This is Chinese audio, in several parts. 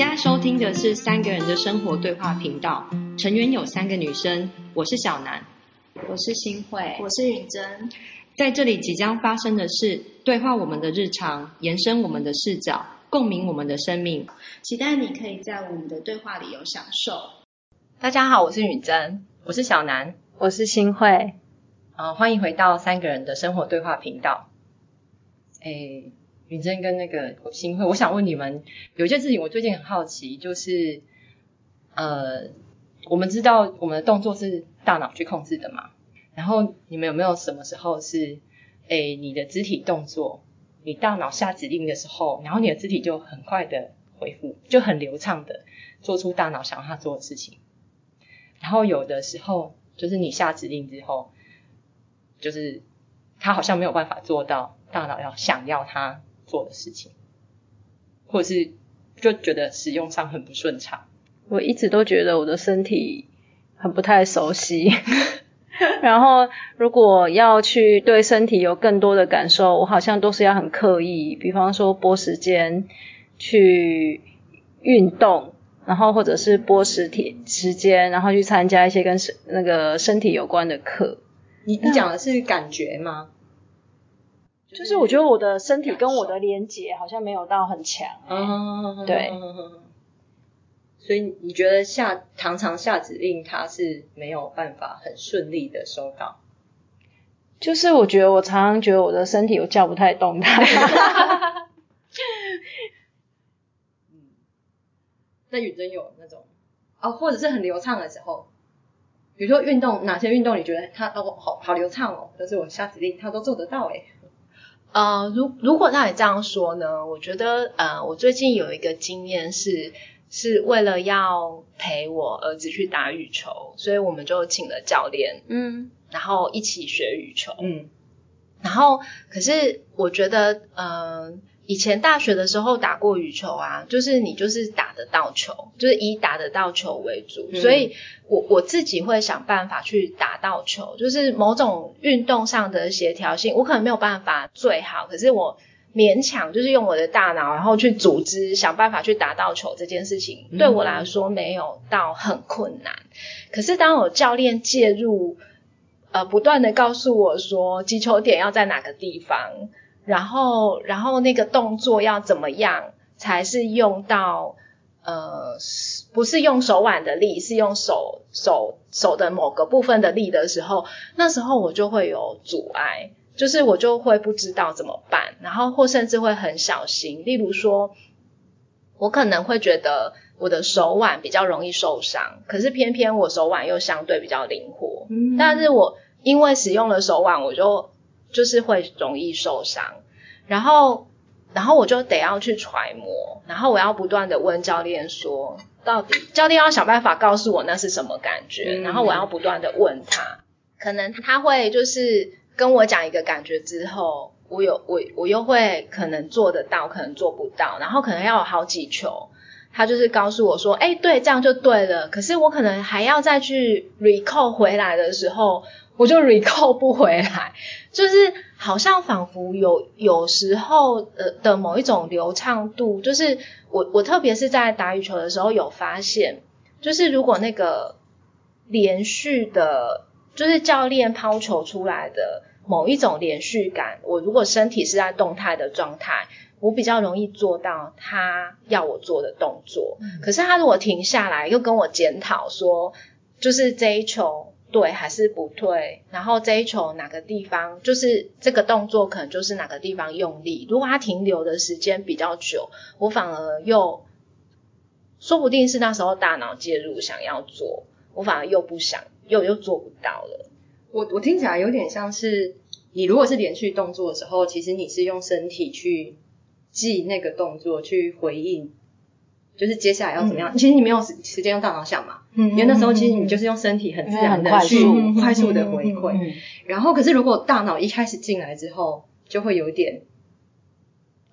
现在收听的是三个人的生活对话频道，成员有三个女生，我是小南，我是新慧，我是允珍。在这里即将发生的事对话我们的日常，延伸我们的视角，共鸣我们的生命。期待你可以在我们的对话里有享受。大家好，我是允珍，我是小南，我是新慧。呃，欢迎回到三个人的生活对话频道。诶。允珍跟那个新会，我想问你们有一件事情，我最近很好奇，就是呃，我们知道我们的动作是大脑去控制的嘛？然后你们有没有什么时候是，哎，你的肢体动作，你大脑下指令的时候，然后你的肢体就很快的回复，就很流畅的做出大脑想要他做的事情。然后有的时候就是你下指令之后，就是他好像没有办法做到大脑要想要他。做的事情，或者是就觉得使用上很不顺畅。我一直都觉得我的身体很不太熟悉，然后如果要去对身体有更多的感受，我好像都是要很刻意，比方说拨时间去运动，然后或者是拨实体时间，然后去参加一些跟身那个身体有关的课。你你讲的是感觉吗？就是我觉得我的身体跟我的连接好像没有到很强，对，所以你觉得下常常下指令，他是没有办法很顺利的收到。就是我觉得我常常觉得我的身体我叫不太动它。嗯，那雨真有那种哦，或者是很流畅的时候，比如说运动，哪些运动你觉得它哦好好流畅哦，但是我下指令它都做得到哎。呃，如如果让你这样说呢，我觉得呃，我最近有一个经验是，是为了要陪我儿子去打羽球，所以我们就请了教练，嗯，然后一起学羽球，嗯，然后可是我觉得，嗯。以前大学的时候打过羽球啊，就是你就是打得到球，就是以打得到球为主，所以我我自己会想办法去打到球，就是某种运动上的协调性，我可能没有办法最好，可是我勉强就是用我的大脑，然后去组织想办法去打到球这件事情，对我来说没有到很困难。可是当我教练介入，呃，不断的告诉我说击球点要在哪个地方。然后，然后那个动作要怎么样才是用到呃，不是用手腕的力，是用手手手的某个部分的力的时候，那时候我就会有阻碍，就是我就会不知道怎么办，然后或甚至会很小心。例如说，我可能会觉得我的手腕比较容易受伤，可是偏偏我手腕又相对比较灵活，但是我因为使用了手腕，我就。就是会容易受伤，然后，然后我就得要去揣摩，然后我要不断的问教练说，到底教练要想办法告诉我那是什么感觉，然后我要不断的问他，可能他会就是跟我讲一个感觉之后，我有我我又会可能做得到，可能做不到，然后可能要有好几球，他就是告诉我说，哎，对，这样就对了，可是我可能还要再去 recall 回来的时候。我就 recall 不回来，就是好像仿佛有有时候呃的某一种流畅度，就是我我特别是在打羽球的时候有发现，就是如果那个连续的，就是教练抛球出来的某一种连续感，我如果身体是在动态的状态，我比较容易做到他要我做的动作。可是他如果停下来，又跟我检讨说，就是这一球。对还是不对？然后这一球哪个地方就是这个动作，可能就是哪个地方用力。如果它停留的时间比较久，我反而又说不定是那时候大脑介入想要做，我反而又不想，又又做不到了。我我听起来有点像是你如果是连续动作的时候，其实你是用身体去记那个动作，去回应。就是接下来要怎么样？其实你没有时时间用大脑想嘛，因为那时候其实你就是用身体很自然的去快速的回馈。然后可是如果大脑一开始进来之后，就会有点，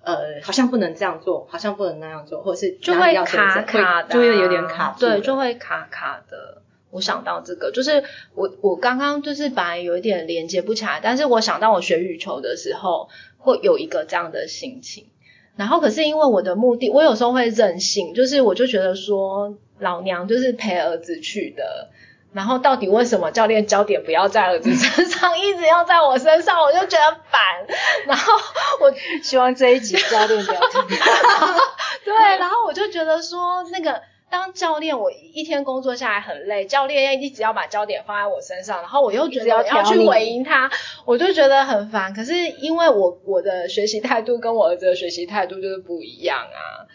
呃，好像不能这样做，好像不能那样做，或者是就会卡卡的，就会有点卡，对，就会卡卡的。我想到这个，就是我我刚刚就是本来有一点连接不起来，但是我想到我学羽球的时候会有一个这样的心情。然后可是因为我的目的，我有时候会任性，就是我就觉得说，老娘就是陪儿子去的。然后到底为什么教练焦点不要在儿子身上，一直要在我身上，我就觉得烦。然后我 希望这一集教练不要听。对，然后我就觉得说，那个当教练，我一天工作下来很累，教练一直要把焦点放在我身上，然后我又觉得我要去回应他，我就觉得很烦。可是因为我我的学习态度跟我儿子的学习态度就是不一样啊。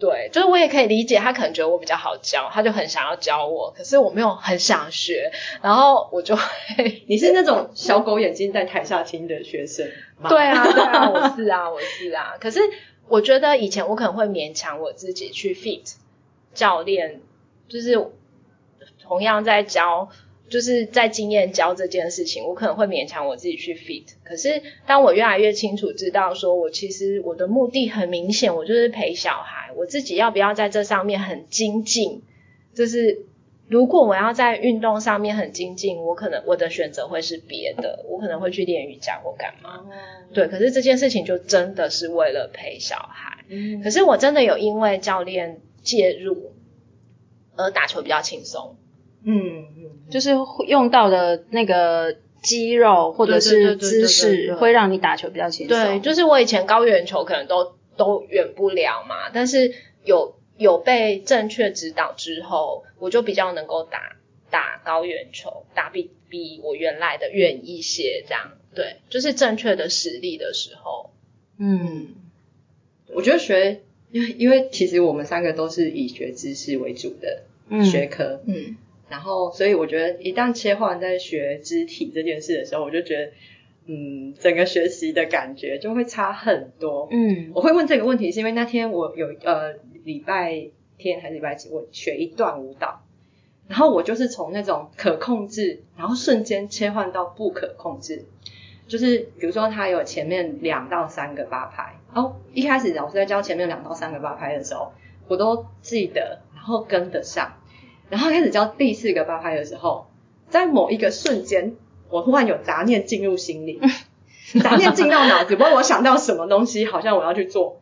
对，就是我也可以理解，他可能觉得我比较好教，他就很想要教我，可是我没有很想学，然后我就会，你是那种小狗眼睛在台下听的学生吗？对啊，对啊，我是啊，我是啊，可是我觉得以前我可能会勉强我自己去 fit 教练，就是同样在教。就是在经验教这件事情，我可能会勉强我自己去 fit。可是当我越来越清楚知道，说我其实我的目的很明显，我就是陪小孩。我自己要不要在这上面很精进？就是如果我要在运动上面很精进，我可能我的选择会是别的，我可能会去练瑜伽或干嘛。对，可是这件事情就真的是为了陪小孩。嗯，可是我真的有因为教练介入而打球比较轻松。嗯嗯，就是用到的那个肌肉或者是姿势，会让你打球比较轻松。对，就是我以前高远球可能都都远不了嘛，但是有有被正确指导之后，我就比较能够打打高远球，打比比我原来的远一些。这样，对，就是正确的实力的时候。嗯，我觉得学，因为因为其实我们三个都是以学知识为主的学科。嗯。然后，所以我觉得一旦切换在学肢体这件事的时候，我就觉得，嗯，整个学习的感觉就会差很多。嗯，我会问这个问题，是因为那天我有呃礼拜天还是礼拜几，我学一段舞蹈，然后我就是从那种可控制，然后瞬间切换到不可控制，就是比如说它有前面两到三个八拍，哦，一开始老师在教前面两到三个八拍的时候，我都记得，然后跟得上。然后开始教第四个八拍的时候，在某一个瞬间，我突然有杂念进入心里，杂念进到脑子，不过我想到什么东西，好像我要去做，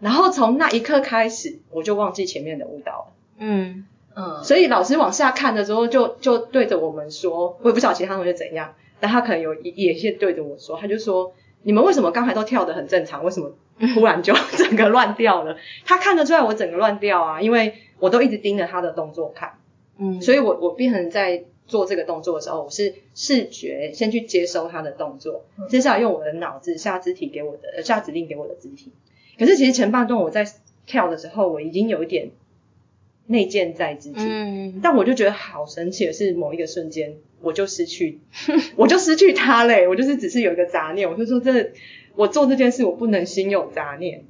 然后从那一刻开始，我就忘记前面的舞蹈了。嗯嗯，所以老师往下看的时候，就就对着我们说，我也不晓得其他同学怎样，但他可能有也是对着我说，他就说：你们为什么刚才都跳得很正常，为什么 突然就整个乱掉了？他看得出来我整个乱掉啊，因为。我都一直盯着他的动作看，嗯，所以我我变成在做这个动作的时候，我是视觉先去接收他的动作，接下来用我的脑子下肢体给我的下指令给我的肢体。可是其实前半段我在跳的时候，我已经有一点内建在肢体，嗯，但我就觉得好神奇的是，某一个瞬间我就失去，我就失去他嘞，我就是只是有一个杂念，我就说这我做这件事我不能心有杂念。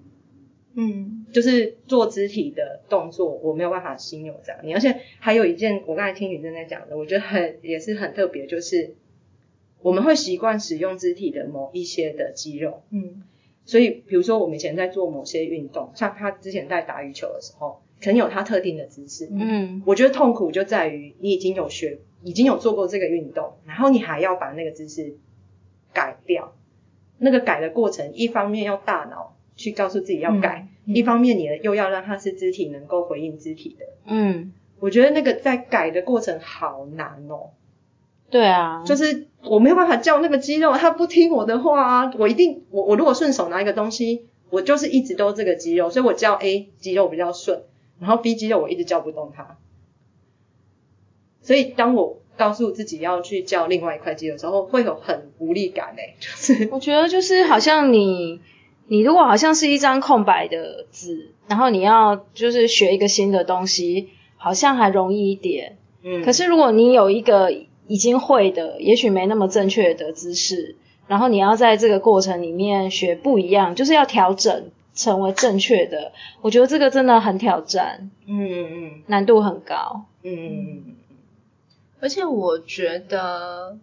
嗯，就是做肢体的动作，我没有办法心有杂念。而且还有一件，我刚才听女生在讲的，我觉得很也是很特别，就是我们会习惯使用肢体的某一些的肌肉。嗯，所以比如说我们以前在做某些运动，像他之前在打羽球的时候，可能有它特定的姿势。嗯，我觉得痛苦就在于你已经有学，已经有做过这个运动，然后你还要把那个姿势改掉。那个改的过程，一方面要大脑。去告诉自己要改，一方面你又要让它是肢体能够回应肢体的，嗯，我觉得那个在改的过程好难哦。对啊，就是我没有办法叫那个肌肉，它不听我的话啊，我一定我我如果顺手拿一个东西，我就是一直都这个肌肉，所以我叫 A 肌肉比较顺，然后 B 肌肉我一直叫不动它。所以当我告诉自己要去叫另外一块肌肉的时候，会有很无力感诶，就是我觉得就是好像你。你如果好像是一张空白的纸，然后你要就是学一个新的东西，好像还容易一点。嗯。可是如果你有一个已经会的，也许没那么正确的姿势，然后你要在这个过程里面学不一样，就是要调整成为正确的，我觉得这个真的很挑战。嗯嗯嗯。难度很高。嗯嗯嗯。而且我觉得，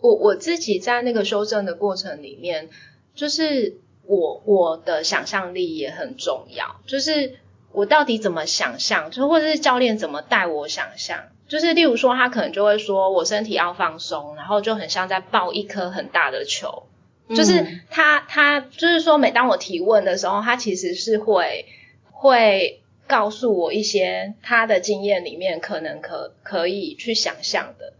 我我自己在那个修正的过程里面，就是。我我的想象力也很重要，就是我到底怎么想象，就或者是教练怎么带我想象，就是例如说他可能就会说我身体要放松，然后就很像在抱一颗很大的球，就是他他就是说，每当我提问的时候，他其实是会会告诉我一些他的经验里面可能可可以去想象的。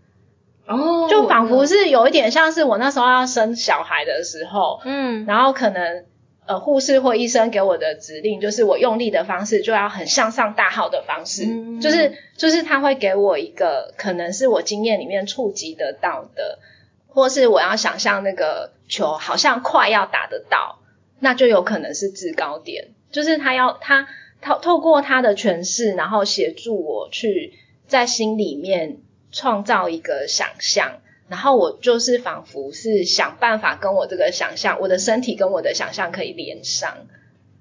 哦就仿佛是有一点像是我那时候要生小孩的时候，嗯然后可能呃护士或医生给我的指令就是我用力的方式就要很向上大号的方式，嗯就是就是他会给我一个可能是我经验里面触及得到的，或是我要想象那个球好像快要打得到，那就有可能是制高点，就是他要他透透过他的诠释，然后协助我去在心里面创造一个想象。然后我就是仿佛是想办法跟我这个想象，我的身体跟我的想象可以连上。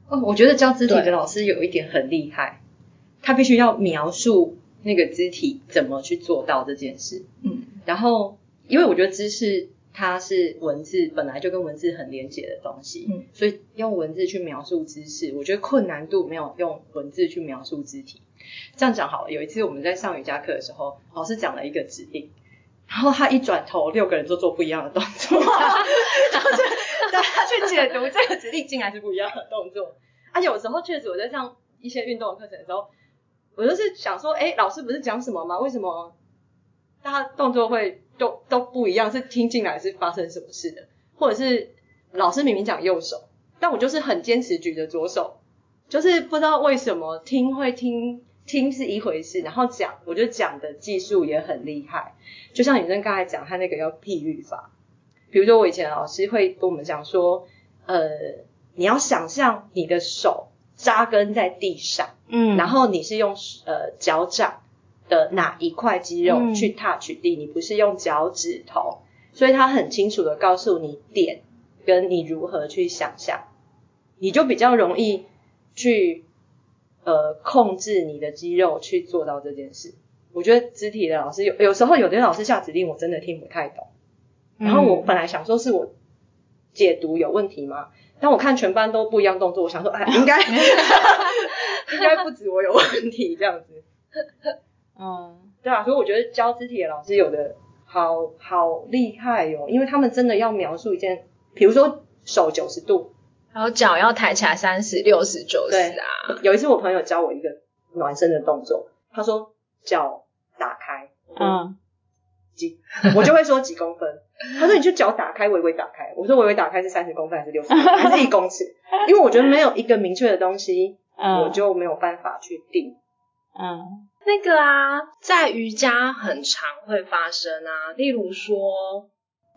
哦，我觉得教肢体的老师有一点很厉害，他必须要描述那个肢体怎么去做到这件事。嗯，然后，因为我觉得知识它是文字本来就跟文字很连结的东西，嗯，所以用文字去描述知识，我觉得困难度没有用文字去描述肢体。这样讲好了，有一次我们在上瑜伽课的时候，老师讲了一个指令，然后他一转头，六个人都做不一样的动作，就是大家去解读这个指令，竟然是不一样的动作。而且有时候确实我在上一些运动的课程的时候，我就是想说，哎，老师不是讲什么吗？为什么大家动作会都都不一样？是听进来是发生什么事的？或者是老师明明讲右手，但我就是很坚持举着左手，就是不知道为什么听会听听是一回事，然后讲，我觉得讲的技术也很厉害。就像女生刚才讲，她那个要譬喻法，比如说我以前老师会跟我们讲说，呃，你要想象你的手扎根在地上，嗯，然后你是用呃脚掌的哪一块肌肉嗯。去 touch 地，你不是用脚趾头，所以他很清楚的告诉你点跟你如何去想象，你就比较容易去呃控制你的肌肉去做到这件事。我觉得肢体的老师有有时候有的老师下指令我真的听不太懂，然后我本来想说是我解读有问题吗？但我看全班都不一样动作，我想说，哎，应该 应该不止我有问题这样子，嗯对啊，所以我觉得教肢体的老师有的好好厉害哦，因为他们真的要描述一件，比如说手九十度，然后脚要抬起来三十六十九十啊，有一次我朋友教我一个暖身的动作，他说脚打开，嗯几，我就会说几公分。他说你就脚打开，微微打开。我说微微打开是三十公分还是六十公分 还是一公尺？因为我觉得没有一个明确的东西，嗯，我就没有办法去定。嗯那个啊，在瑜伽很常会发生啊，例如说，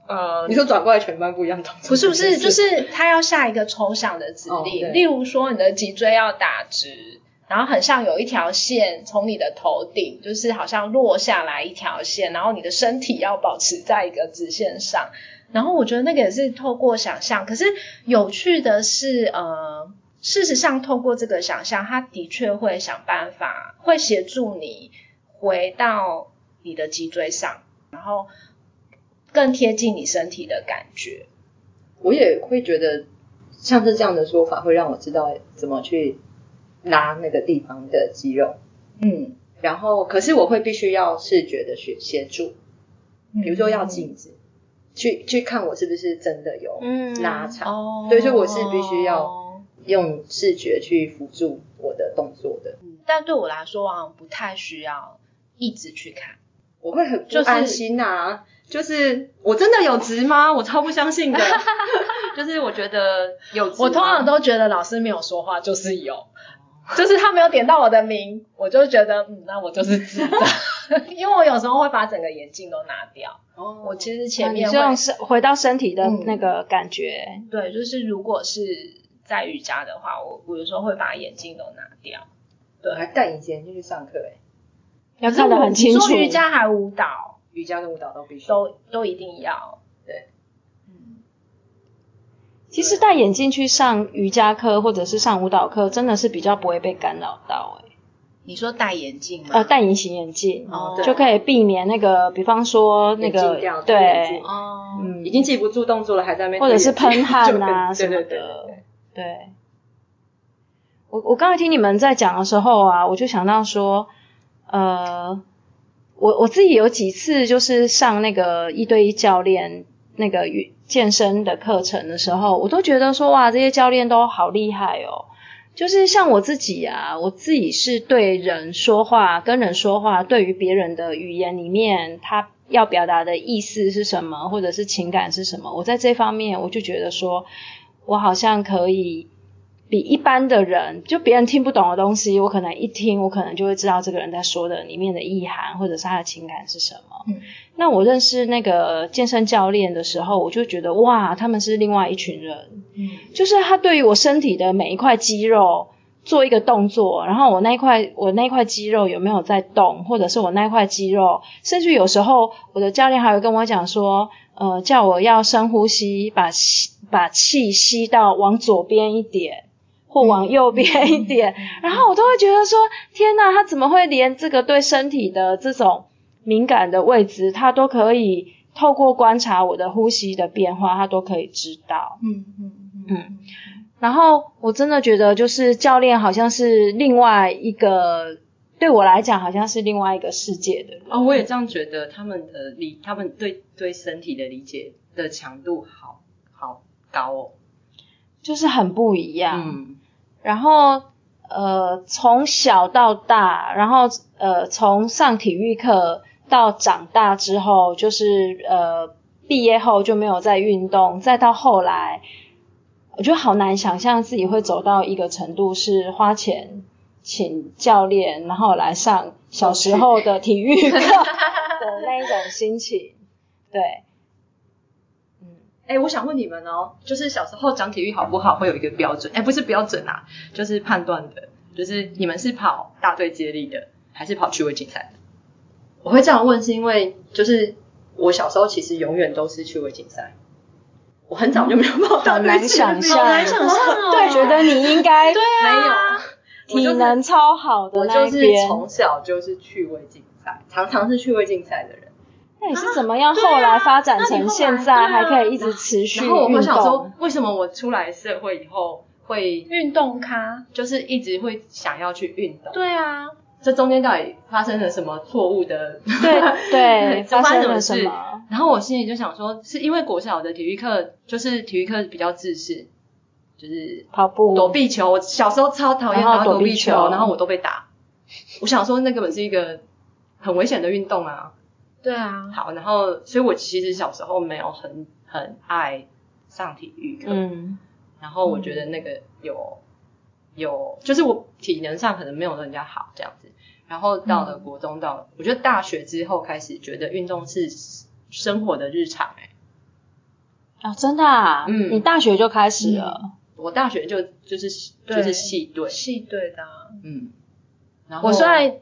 呃，你说转过来全班不一样动作？不是不是，就是他要下一个抽象的指令，例如说你的脊椎要打直，然后很像有一条线从你的头顶，就是好像落下来一条线，然后你的身体要保持在一个直线上。然后我觉得那个也是透过想象，可是有趣的是，呃，事实上透过这个想象，他的确会想办法，会协助你回到你的脊椎上，然后更贴近你身体的感觉。我也会觉得，像是这样的说法，会让我知道怎么去拉那个地方的肌肉。嗯，然后，可是我会必须要视觉的协协助，比如说要镜子，去去看我是不是真的有嗯拉长。哦，对所以我是必须要用视觉去辅助我的动作的。但对我来说好像不太需要一直去看。我会很不就是安心呐、就是我真的有值吗？我超不相信的。就是我觉得有值，我通常都觉得老师没有说话就是有，就是他没有点到我的名，我就觉得嗯，那我就是直的，因为我有时候会把整个眼镜都拿掉。哦，我其实前面会、你是用身回到身体的嗯那个感觉，对，就是如果是在瑜伽的话，我我有时候会把眼镜都拿掉。对还戴隐形眼镜去上课哎，要看得很清楚瑜伽还舞蹈瑜伽跟舞蹈都必须。都都一定要。对，嗯，其实戴眼镜去上瑜伽课或者是上舞蹈课，真的是比较不会被干扰到、欸。你说戴眼镜吗？呃，戴隐形眼镜、哦就可以避免那个，比方说那个对，哦，嗯已经记不住动作了，还在那边或者是喷汗就啊跟什么的。对对对对我我刚才听你们在讲的时候啊，我就想到说，呃，我我自己有几次就是上那个一对一教练那个健身的课程的时候，我都觉得说哇，这些教练都好厉害哦。就是像我自己啊，我自己是对人说话，跟人说话，对于别人的语言里面，他要表达的意思是什么，或者是情感是什么，我在这方面我就觉得说，我好像可以。比一般的人，就别人听不懂的东西，我可能一听，我可能就会知道这个人在说的里面的意涵，或者是他的情感是什么。嗯，那我认识那个健身教练的时候，我就觉得哇，他们是另外一群人。嗯，就是他对于我身体的每一块肌肉做一个动作，然后我那一块我那一块肌肉有没有在动，或者是我那一块肌肉，甚至有时候我的教练还会跟我讲说，呃，叫我要深呼吸，把吸把气吸到往左边一点。或往右边一点，然后我都会觉得说，天哪，他怎么会连这个对身体的这种敏感的位置，他都可以透过观察我的呼吸的变化，他都可以知道。嗯嗯嗯。然后我真的觉得，就是教练好像是另外一个，对我来讲好像是另外一个世界的。哦，我也这样觉得，他们的理，他们对对身体的理解的强度好好高哦，就是很不一样。嗯。然后，呃，从小到大，然后呃，从上体育课到长大之后，就是呃，毕业后就没有再运动，再到后来，我觉得好难想象自己会走到一个程度，是花钱请教练，然后来上小时候的体育课的那一种心情，对。哎，我想问你们哦，就是小时候讲体育好不好，会有一个标准？哎，不是标准啊，就是判断的，就是你们是跑大队接力的，还是跑趣味竞赛的？我会这样问，是因为就是我小时候其实永远都是趣味竞赛，我很早就没有跑大队接力，好难想象 哦。对，觉得你应该对啊，没有体能超好的那我就是从小就是趣味竞赛，常常是趣味竞赛的人。那你是怎么样后来发展成现在还可以一直持续运动？然后我想说，为什么我出来社会以后会运动咖，就是一直会想要去运动？对啊，这中间到底发生了什么错误的？对对，发生了什么？然后我心里就想说，是因为国小的体育课就是体育课比较自私，就是跑步、躲避球。我小时候超讨厌打躲避球，然后我都被打。我想说，那根本是一个很危险的运动啊。对啊，好，然后，所以我其实小时候没有很很爱上体育课，嗯，然后我觉得那个有有，就是我体能上可能没有人家好这样子，然后到了国中，到我觉得大学之后开始觉得运动是生活的日常，哎，啊，真的啊，嗯，你大学就开始了，我大学就就是就是系队，系队的，嗯，然后我虽然。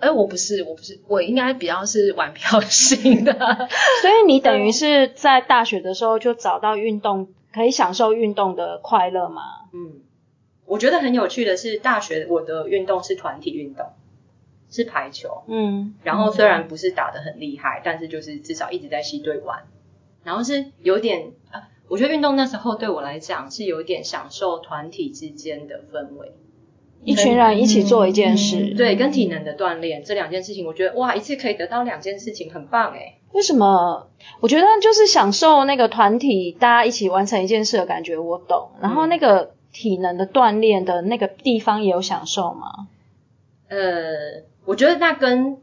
哎，我不是，我不是，我应该比较是玩票型的，所以你等于是在大学的时候就找到运动，可以享受运动的快乐吗？嗯，我觉得很有趣的是，大学我的运动是团体运动，是排球，嗯，然后虽然不是打得很厉害，但是就是至少一直在系队玩，然后是有点啊，我觉得运动那时候对我来讲是有点享受团体之间的氛围。一群人一起做一件事，对，跟体能的锻炼这两件事情，我觉得哇，一次可以得到两件事情，很棒哎。为什么？我觉得就是享受那个团体大家一起完成一件事的感觉，我懂。然后那个体能的锻炼的那个地方也有享受吗？呃，我觉得那跟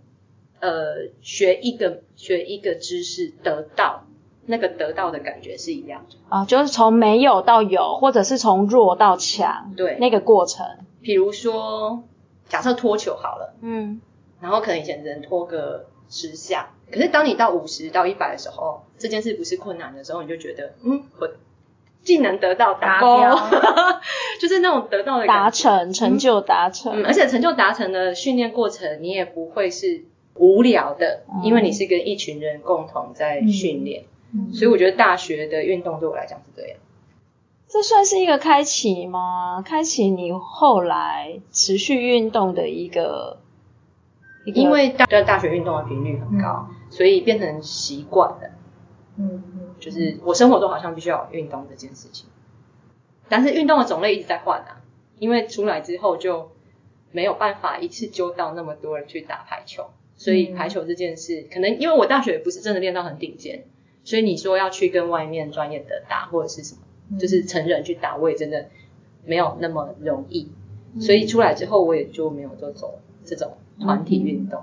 呃学一个学一个知识得到那个得到的感觉是一样的啊，就是从没有到有，或者是从弱到强，对那个过程。比如说，假设脱球好了，嗯，然后可能以前只能拖个十下，可是当你到五十到一百的时候，这件事不是困难的时候，你就觉得，嗯，我既能得到达标，就是那种得到的达成成就达成，而且成就达成的训练过程，你也不会是无聊的，因为你是跟一群人共同在训练，所以我觉得大学的运动对我来讲是这样。这算是一个开启吗？开启你后来持续运动的一个，因为大大学运动的频率很高，所以变成习惯了。嗯嗯，就是我生活中好像必须要运动这件事情，但是运动的种类一直在换啊，因为出来之后就没有办法一次揪到那么多人去打排球，所以排球这件事可能因为我大学不是真的练到很顶尖，所以你说要去跟外面专业的打或者是什么，就是成人去打，我也真的没有那么容易。所以出来之后，我也就没有做走这种团体运动。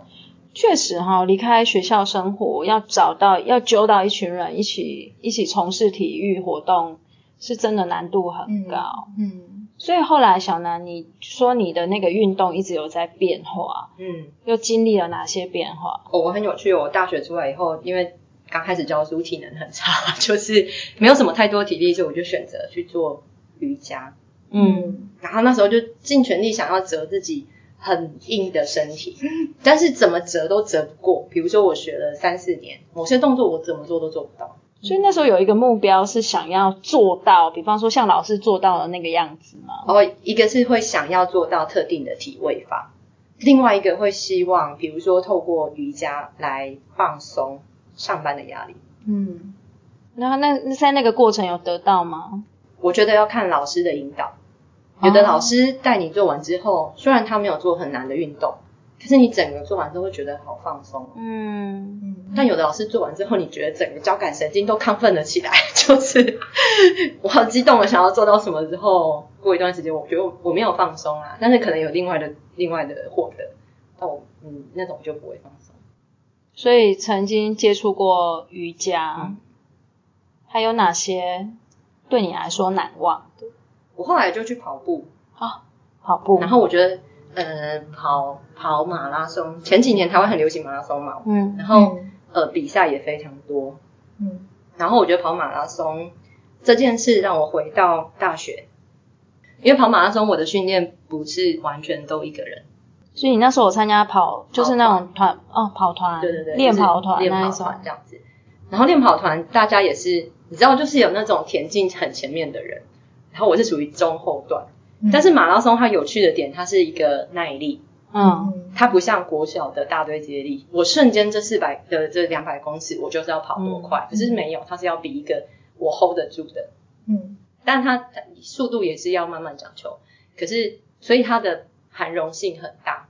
确实哈，离开学校生活，要找到要揪到一群人一起一起从事体育活动，是真的难度很高。嗯，所以后来小南，你说你的那个运动一直有在变化，嗯，又经历了哪些变化？哦，我很有趣。我大学出来以后，因为刚开始教书，体能很差，就是没有什么太多体力，所以我就选择去做瑜伽。嗯，然后那时候就尽全力想要折自己很硬的身体，但是怎么折都折不过。比如说我学了三四年，某些动作我怎么做都做不到。所以那时候有一个目标是想要做到，比方说像老师做到的那个样子嘛。哦，一个是会想要做到特定的体位法，另外一个会希望，比如说透过瑜伽来放松上班的压力。嗯，那那在那个过程有得到吗？我觉得要看老师的引导，有的老师带你做完之后，虽然他没有做很难的运动，可是你整个做完之后会觉得好放松。嗯，但有的老师做完之后，你觉得整个交感神经都亢奋了起来，就是我好激动的，想要做到什么之后，过一段时间，我觉得我没有放松啊，但是可能有另外的另外的获得，但我嗯那种就不会放松。所以曾经接触过瑜伽，还有哪些对你来说难忘的？我后来就去跑步，啊，跑步，然后我觉得呃跑跑马拉松，前几年台湾很流行马拉松嘛，嗯。然后呃比赛也非常多，嗯。然后我觉得跑马拉松这件事让我回到大学，因为跑马拉松我的训练不是完全都一个人，所以你那时候我参加跑，就是那种团哦，跑团，对对对，练跑团练跑团这样子。然后练跑团大家也是，你知道，就是有那种田径很前面的人，然后我是属于中后段。但是马拉松它有趣的点，它是一个耐力，嗯。它不像国小的大堆接力，我瞬间这四百的这两百公尺，我就是要跑多快，可是没有，它是要比一个我 hold 得住的。嗯。但它速度也是要慢慢讲求，可是所以它的含容性很大，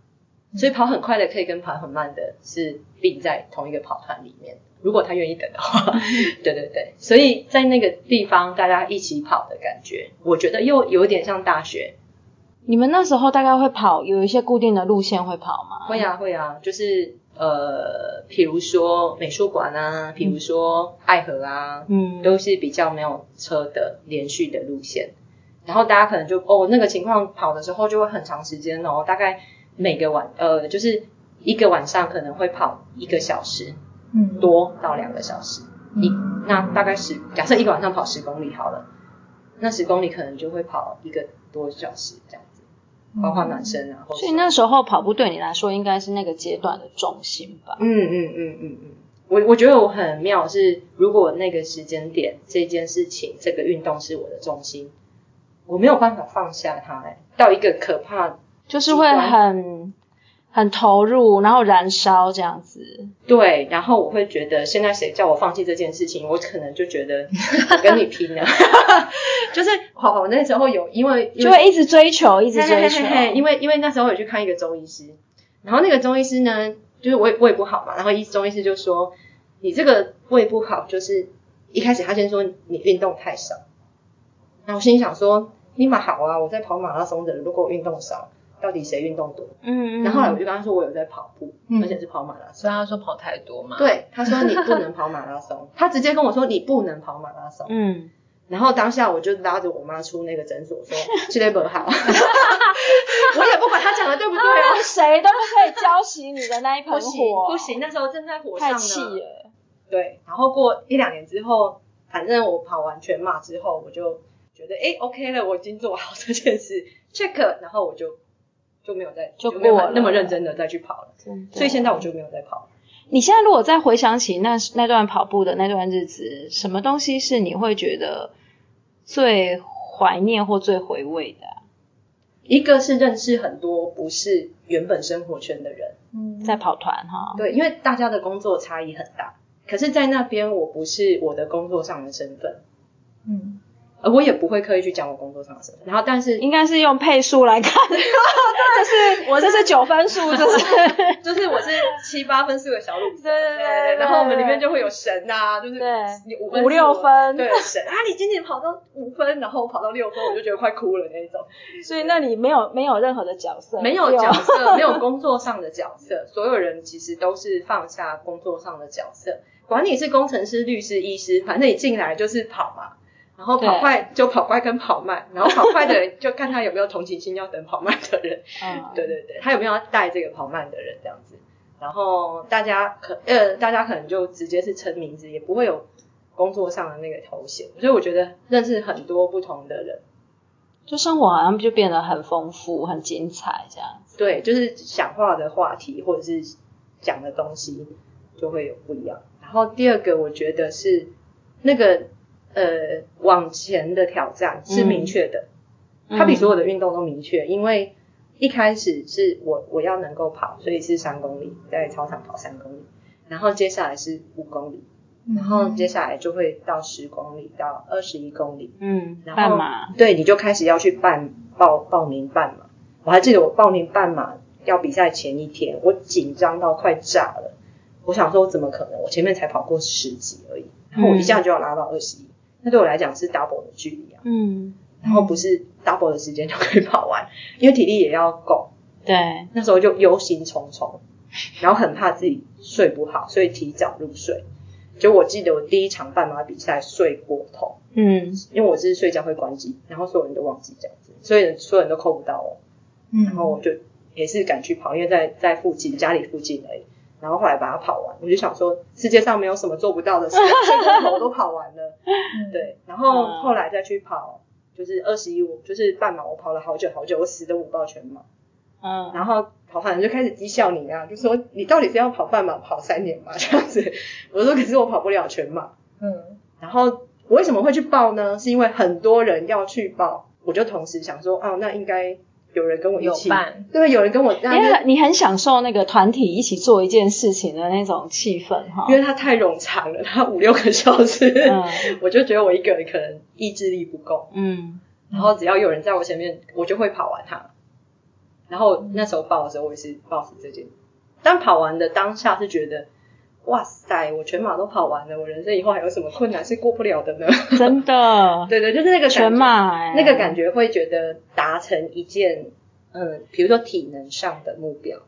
所以跑很快的可以跟跑很慢的是并在同一个跑团里面，如果他愿意等的话，对对对，所以在那个地方大家一起跑的感觉，我觉得又有点像大学，你们那时候大概会跑有一些固定的路线会跑吗？会啊会啊，就是呃，比如说美术馆啊，比如说爱河啊，嗯，都是比较没有车的连续的路线，然后大家可能就哦那个情况跑的时候就会很长时间哦，大概每个晚呃就是一个晚上可能会跑一个小时嗯。多到两个小时，一那大概十假设一个晚上跑十公里好了，那十公里可能就会跑一个多小时这样子，包括暖身啊，或者所以那时候跑步对你来说应该是那个阶段的重心吧？嗯嗯嗯嗯嗯，我我觉得我很妙是，如果那个时间点这件事情，这个运动是我的重心，我没有办法放下它、欸，到一个可怕，就是会很很投入，然后燃烧这样子。对，然后我会觉得现在谁叫我放弃这件事情，我可能就觉得我跟你拼了，就是好，我那时候有因为就会一直追求，一直追求。嘿嘿嘿嘿因为因为那时候有去看一个中医师，然后那个中医师呢，就是胃胃不好嘛，然后医中医师就说你这个胃不好，就是一开始他先说你运动太少，然后我心里想说你蛮好啊，我在跑马拉松的，如果我运动少，到底谁运动多？嗯，嗯然后后来我就跟他说我有在跑步，嗯而且是跑马拉松。所以他说跑太多嘛，，对，他说你不能跑马拉松，他直接跟我说你不能跑马拉松。嗯，然后当下我就拉着我妈出那个诊所说这类不好，我也不管他讲的对不对谁都不可以浇熄你的那一盆不行火，不行，那时候正在火上呢。太气了。对，然后过一两年之后，反正我跑完全马之后，我就觉得哎 OK 了，我已经做好这件事 check，然后我就就没有再就没有过了那么认真的再去跑了，所以现在我就没有再跑。你现在如果再回想起那那段跑步的那段日子，什么东西是你会觉得最怀念或最回味的？啊、一个是认识很多不是原本生活圈的人，嗯。在跑团哈？对，因为大家的工作差异很大，可是，在那边我不是我的工作上的身份，嗯呃，我也不会刻意去讲我工作上的事。然后，但是应该是用配数来看，这是我这是九分数，就是就是我是七八分是个小鲁，对对对，然后我们里面就会有神呐，就是你五五六分，对神啊，你仅仅跑到五分，然后跑到六分，我就觉得快哭了那种。所以那里没有没有任何的角色，没有角色，没有 工作上的角色，所有人其实都是放下工作上的角色，管你是工程师、律师、医师，反正你进来就是跑嘛。然后跑快就跑快跟跑慢，然后跑快的人 就看他有没有同情心要等跑慢的人，对对对，他有没有要带这个跑慢的人这样子。然后大家可呃大家可能就直接是称名字，也不会有工作上的那个头衔。所以我觉得认识很多不同的人，就生活好像就变得很丰富、很精彩这样。对，就是想话的话题或者是讲的东西就会有不一样。然后第二个我觉得是那个。呃，往前的挑战是明确的，它比所有的运动都明确，因为一开始是我我要能够跑，所以是三公里，在操场跑三公里，然后接下来是五公里，然后接下来就会到十公里到二十一公里，嗯，半马，对，你就开始要去办报报名半马，我还记得我报名半马要比赛前一天，我紧张到快炸了，我想说怎么可能，我前面才跑过十几而已，然后我一下就要拉到二十一。那对我来讲是 double 的距离啊，嗯，然后不是 double 的时间就可以跑完，因为体力也要够。对，那时候就忧心忡忡，然后很怕自己睡不好，所以提早入睡。就我记得我第一场半马比赛睡过头，嗯，因为我是睡觉会关机，然后所有人都忘记这样子，所以所有人都扣不到我，嗯，然后我就也是赶去跑，因为在在附近家里附近而已。然后后来把它跑完，我就想说世界上没有什么做不到的事，睡过头都跑完了。对，然后后来再去跑，就是二十一五，就是半马，我跑了好久好久，我死都不报全马。嗯，然后跑完就开始讥笑你啊，就说你到底是要跑半马跑三年嘛？这样子，我说可是我跑不了全马。嗯，然后我为什么会去报呢？是因为很多人要去报，我就同时想说，哦，那应该。有人跟我一起，对，有人跟我，因为你很享受那个团体一起做一件事情的那种气氛哈。因为它太冗长了，它五六个小时，我就觉得我一个人可能意志力不够，嗯，然后只要有人在我前面，我就会跑完它。然后那时候报的时候，我也是报死这件，但跑完的当下是觉得。哇塞！我全马都跑完了，我人生以后还有什么困难是过不了的呢？真的，对对，就是那个全马，那个感觉会觉得达成一件，嗯，比如说体能上的目标，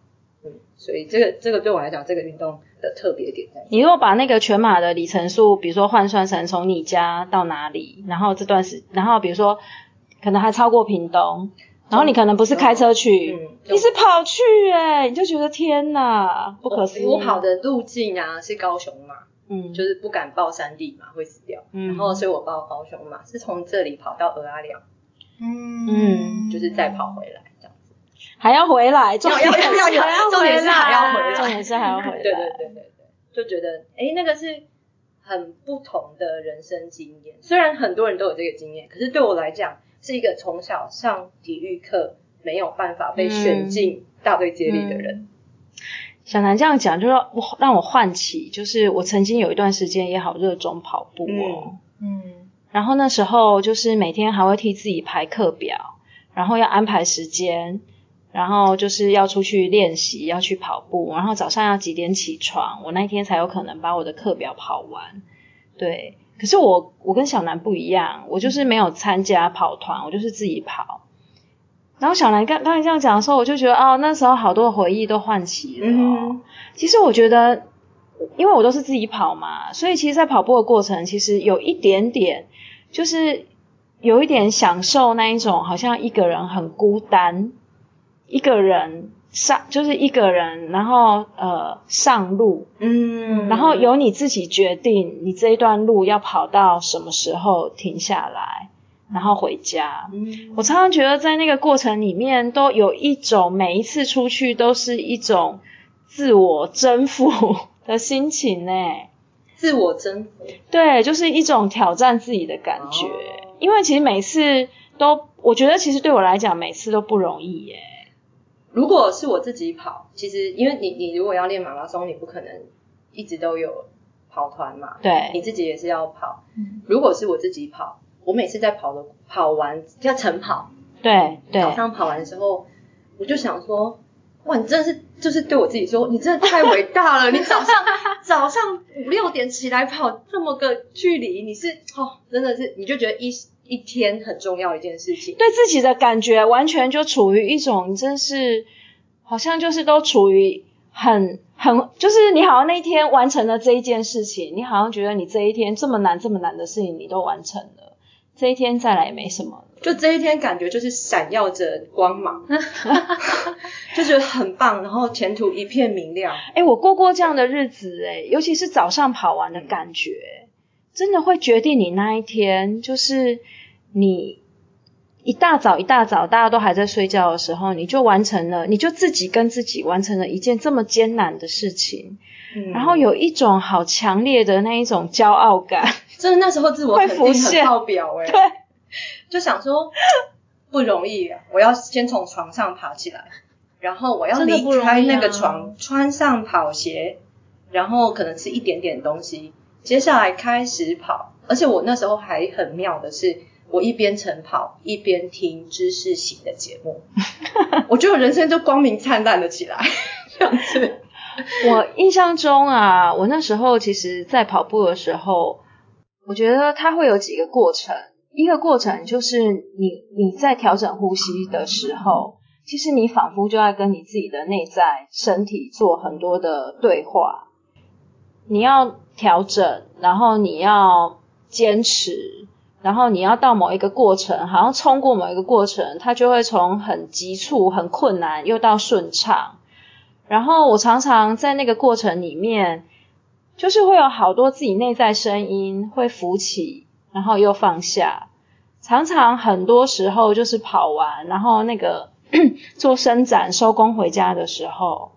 嗯，所以这个这个对我来讲，这个运动的特别点在。你如果把那个全马的里程数，比如说换算成从你家到哪里，然后这段时，然后比如说可能还超过屏东。然后你可能不是开车去，你是跑去哎，你就觉得天哪，不可思议。我跑的路径啊是高雄嘛，嗯，就是不敢报山地嘛会死掉，然后所以我报高雄嘛，是从这里跑到鹅阿寮，嗯，就是再跑回来这样子，还要回来，重点是还要回来，重点是还要回来，对对对对对，就觉得哎那个是很不同的人生经验，虽然很多人都有这个经验，可是对我来讲。是一个从小上体育课没有办法被选进大队接力的人。小南这样讲，就是我让我唤起，就是我曾经有一段时间也好热衷跑步哦。嗯。然后那时候就是每天还会替自己排课表，然后要安排时间，然后就是要出去练习，要去跑步，然后早上要几点起床，我那一天才有可能把我的课表跑完。对。可是我我跟小南不一样，我就是没有参加跑团，我就是自己跑。然后小南刚刚才这样讲的时候，我就觉得哦，那时候好多回忆都唤起了。嗯，其实我觉得，因为我都是自己跑嘛，所以其实，在跑步的过程，其实有一点点，就是有一点享受那一种，好像一个人很孤单，一个人。上就是一个人，然后呃上路，嗯，然后由你自己决定你这一段路要跑到什么时候停下来，然后回家。嗯，我常常觉得在那个过程里面都有一种每一次出去都是一种自我征服 的心情呢。自我征服，对，就是一种挑战自己的感觉。因为其实每次都，我觉得其实对我来讲每次都不容易耶。如果是我自己跑，其实因为你你如果要练马拉松，你不可能一直都有跑团嘛，对，你自己也是要跑。如果是我自己跑，我每次在跑的跑完要晨跑，对对，早上跑完的时候，我就想说，哇，你真的是就是对我自己说，你真的太伟大了！你早上早上五六点起来跑这么个距离，你是哦，真的是，你就觉得一一天很重要一件事情。对自己的感觉完全就处于一种，真是好像就是都处于很很，就是你好像那一天完成了这一件事情，你好像觉得你这一天这么难这么难的事情你都完成了，这一天再来也没什么了。就这一天感觉就是闪耀着光芒，就觉得很棒，然后前途一片明亮。哎，我过过这样的日子，哎，尤其是早上跑完的感觉，真的会决定你那一天，就是你一大早一大早大家都还在睡觉的时候，你就完成了，你就自己跟自己完成了一件这么艰难的事情，嗯。然后有一种好强烈的那一种骄傲感，真的那时候自我肯定现。很爆表哎、对，就想说不容易啊，我要先从床上爬起来，然后我要离开那个啊床，穿上跑鞋，然后可能吃一点点东西，接下来开始跑。而且我那时候还很妙的是，我一边晨跑一边听知识型的节目，我觉得我人生就光明灿烂了起来，这样子。我印象中啊，我那时候其实在跑步的时候，我觉得它会有几个过程。一个过程就是你你在调整呼吸的时候，其实你仿佛就在跟你自己的内在身体做很多的对话。你要调整，然后你要坚持，然后你要到某一个过程，好像冲过某一个过程，它就会从很急促、很困难，又到顺畅。然后我常常在那个过程里面，就是会有好多自己内在声音会浮起，然后又放下。常常很多时候就是跑完，然后那个 做伸展、收工回家的时候，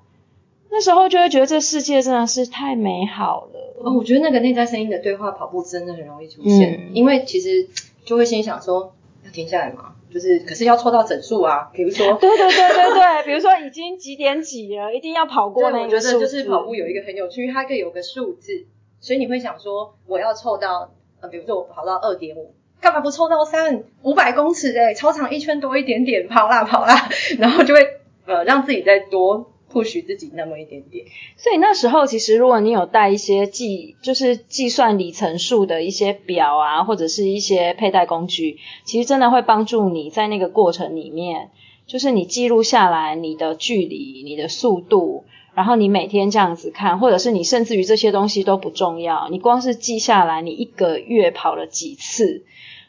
那时候就会觉得这世界真的是太美好了。哦，我觉得那个内在声音的对话跑步真的很容易出现，嗯因为其实就会心想说要停下来嘛，就是可是要凑到整数啊，比如说。对对对对对，比如说已经几点几了，一定要跑过我觉得就是跑步有一个很有趣，因为它可以有个数字，所以你会想说我要凑到呃，比如说我跑到二点五，干嘛不凑到三五百公尺哎、操场一圈多一点点，跑啦跑啦，然后就会呃让自己再多 push 自己那么一点点。所以那时候其实如果你有带一些计，就是计算里程数的一些表啊，或者是一些佩戴工具，其实真的会帮助你在那个过程里面，就是你记录下来你的距离、你的速度，然后你每天这样子看，或者是你甚至于这些东西都不重要，你光是记下来你一个月跑了几次，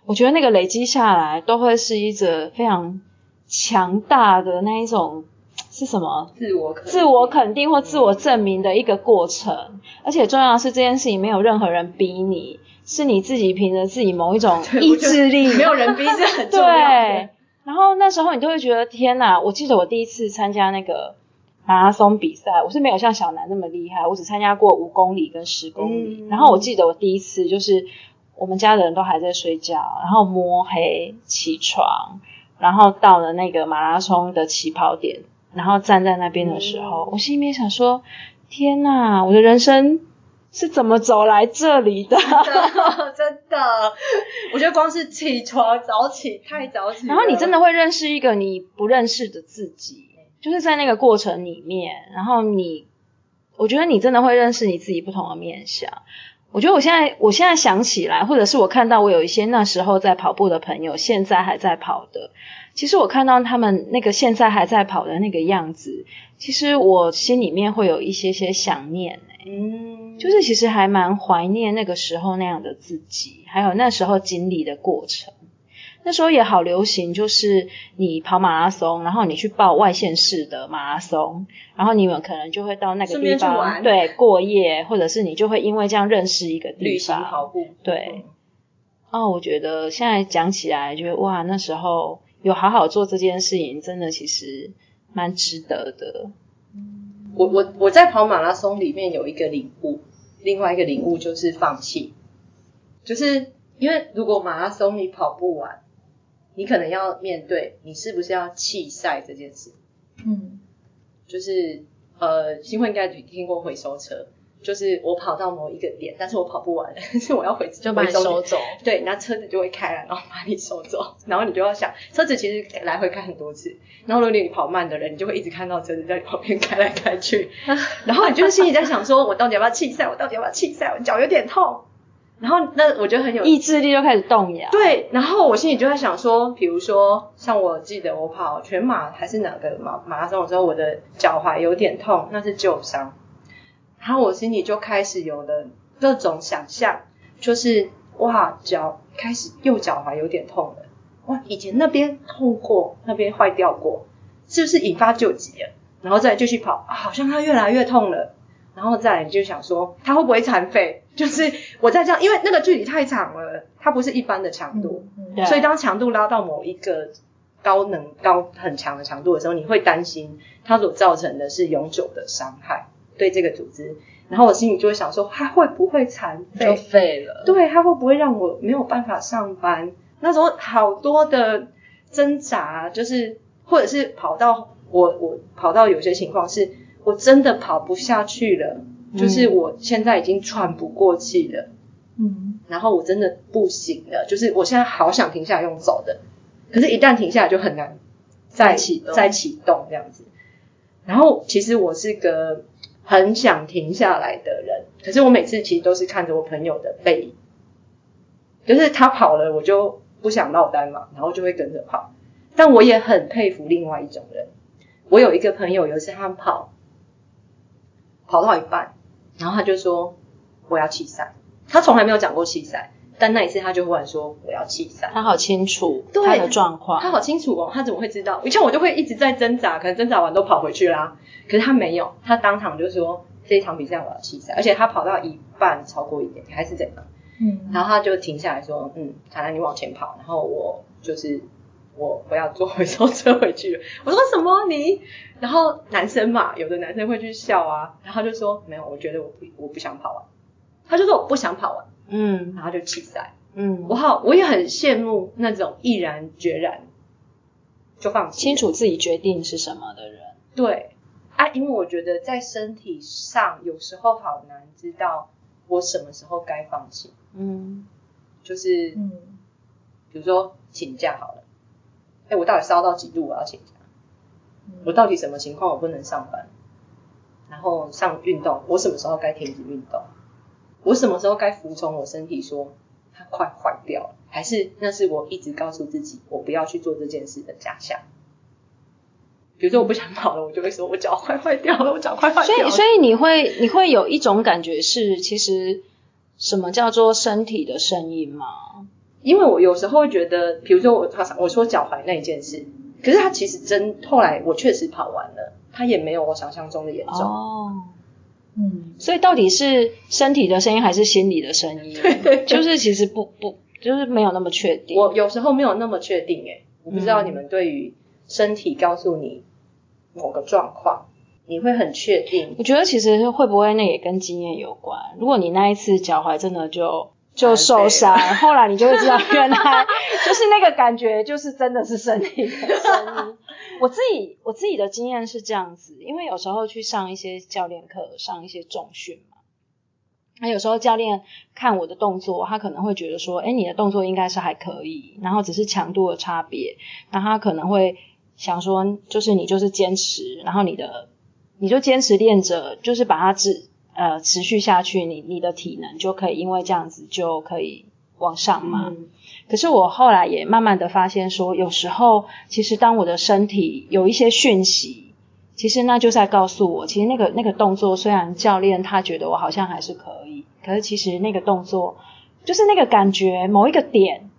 我觉得那个累积下来都会是一个非常强大的那一种是什么？自我肯自我肯定或自我证明的一个过程，而且重要的是这件事情没有任何人逼你，是你自己凭着自己某一种 意志力，没有人逼是很重要 对。。然后那时候你就会觉得天哪！我记得我第一次参加那个马拉松比赛，我是没有像小南那么厉害，我只参加过五公里跟十公里。嗯然后我记得我第一次就是我们家的人都还在睡觉，然后摸黑起床，然后到了那个马拉松的起跑点，然后站在那边的时候，嗯我心里面想说：天哪，我的人生是怎么走来这里的？真的，我觉得光是起床早起太早起，然后你真的会认识一个你不认识的自己，就是在那个过程里面，然后你，我觉得你真的会认识你自己不同的面相。我觉得我现在，我现在想起来，或者是我看到我有一些那时候在跑步的朋友，现在还在跑的，其实我看到他们那个现在还在跑的那个样子，其实我心里面会有一些些想念、欸嗯，就是其实还蛮怀念那个时候那样的自己，还有那时候经历的过程。那时候也好流行，就是你跑马拉松，然后你去报外县市的马拉松，然后你们可能就会到那个地方对过夜，或者是你就会因为这样认识一个地旅行方。跑步，对哦，我觉得现在讲起来，觉得哇，那时候有好好做这件事情，真的其实蛮值得的。我我我在跑马拉松里面有一个领悟，另外一个领悟就是放弃，就是因为如果马拉松你跑不完，你可能要面对你是不是要弃赛这件事，嗯，就是呃，新会应该听过回收车，就是我跑到某一个点，但是我跑不完，是我要回就把你收走。对，那车子就会开来，然后把你收走，然后你就要想，车子其实来回开很多次，然后如果你跑慢的人，你就会一直看到车子在你旁边开来开去，然后你就心里在想说，我到底要不要弃赛？我到底要不要弃赛？我脚有点痛，然后那我觉得很有意志力就开始动摇。，对，然后我心里就在想说，比如说像我记得我跑全马还是哪个马马拉松的时候，我的脚踝有点痛，那是旧伤。然后我心里就开始有了各种想象，就是哇，脚开始右脚踝有点痛了，哇，以前那边痛过，那边坏掉过，是不是引发旧疾了？然后再继续跑，啊，好像它越来越痛了。然后再来就想说，它会不会残废？就是我在这样，因为那个距离太长了，它不是一般的强度，对所以当强度拉到某一个高能高很强的强度的时候，你会担心它所造成的是永久的伤害对这个组织。然后我心里就会想说，它会不会残就废？废了。对，它会不会让我没有办法上班？那时候好多的挣扎，就是或者是跑到我我跑到有些情况是我真的跑不下去了，就是我现在已经喘不过气了。嗯，然后我真的不行了，就是我现在好想停下来用走的，可是，一旦停下来就很难再再启再启动这样子。然后，其实我是个很想停下来的人，可是我每次其实都是看着我朋友的背影，就是他跑了，我就不想落单嘛，然后就会跟着跑。但我也很佩服另外一种人，我有一个朋友，有一次他跑跑到一半，然后他就说我要弃赛。他从来没有讲过弃赛，但那一次他就忽然说我要弃赛。他好清楚对他的状况。他好清楚哦，他怎么会知道？以前我就会一直在挣扎，可能挣扎完都跑回去啦。可是他没有，他当场就说这一场比赛我要弃赛，而且他跑到一半超过一点还是怎样，嗯，然后他就停下来说，嗯，凯兰你往前跑，然后我就是我我要坐回收车回去了。我说什么你？然后男生嘛，有的男生会去笑啊，然后他就说没有，我觉得我不我不想跑完，他就说我不想跑完，嗯然后就弃赛。嗯，我好，我也很羡慕那种毅然决然就放弃，清楚自己决定是什么的人。对啊，因为我觉得在身体上有时候好难知道我什么时候该放弃，嗯就是嗯，比如说请假好了，哎，我到底烧到几度我要请假？我到底什么情况我不能上班？然后上运动，我什么时候该停止运动？我什么时候该服从我身体说它快坏掉了？还是那是我一直告诉自己我不要去做这件事的假象？比如说我不想跑了，我就会说我脚快坏掉了，我脚快坏掉了。所以所以你会你会有一种感觉是，其实什么叫做身体的声音吗？因为我有时候会觉得，比如说我我说脚踝那一件事，可是它其实真后来我确实跑完了，它也没有我想象中的严重。哦，嗯，所以到底是身体的声音还是心理的声音？就是其实不不就是没有那么确定。我有时候没有那么确定诶，我不知道嗯你们对于身体告诉你某个状况，你会很确定我觉得其实会不会那也跟经验有关。如果你那一次脚踝真的就就受伤，后来你就会知道原来就是那个感觉，就是真的是身体的声音。我自己我自己的经验是这样子，因为有时候去上一些教练课，上一些重训嘛。那有时候教练看我的动作，他可能会觉得说，哎，你的动作应该是还可以，然后只是强度的差别，那他可能会想说，就是你就是坚持，然后你的你就坚持练着，就是把它持呃持续下去，你你的体能就可以因为这样子就可以往上嘛。嗯可是我后来也慢慢的发现说，有时候其实当我的身体有一些讯息，其实那就在告诉我，其实那个那个动作虽然教练他觉得我好像还是可以，可是其实那个动作就是那个感觉某一个点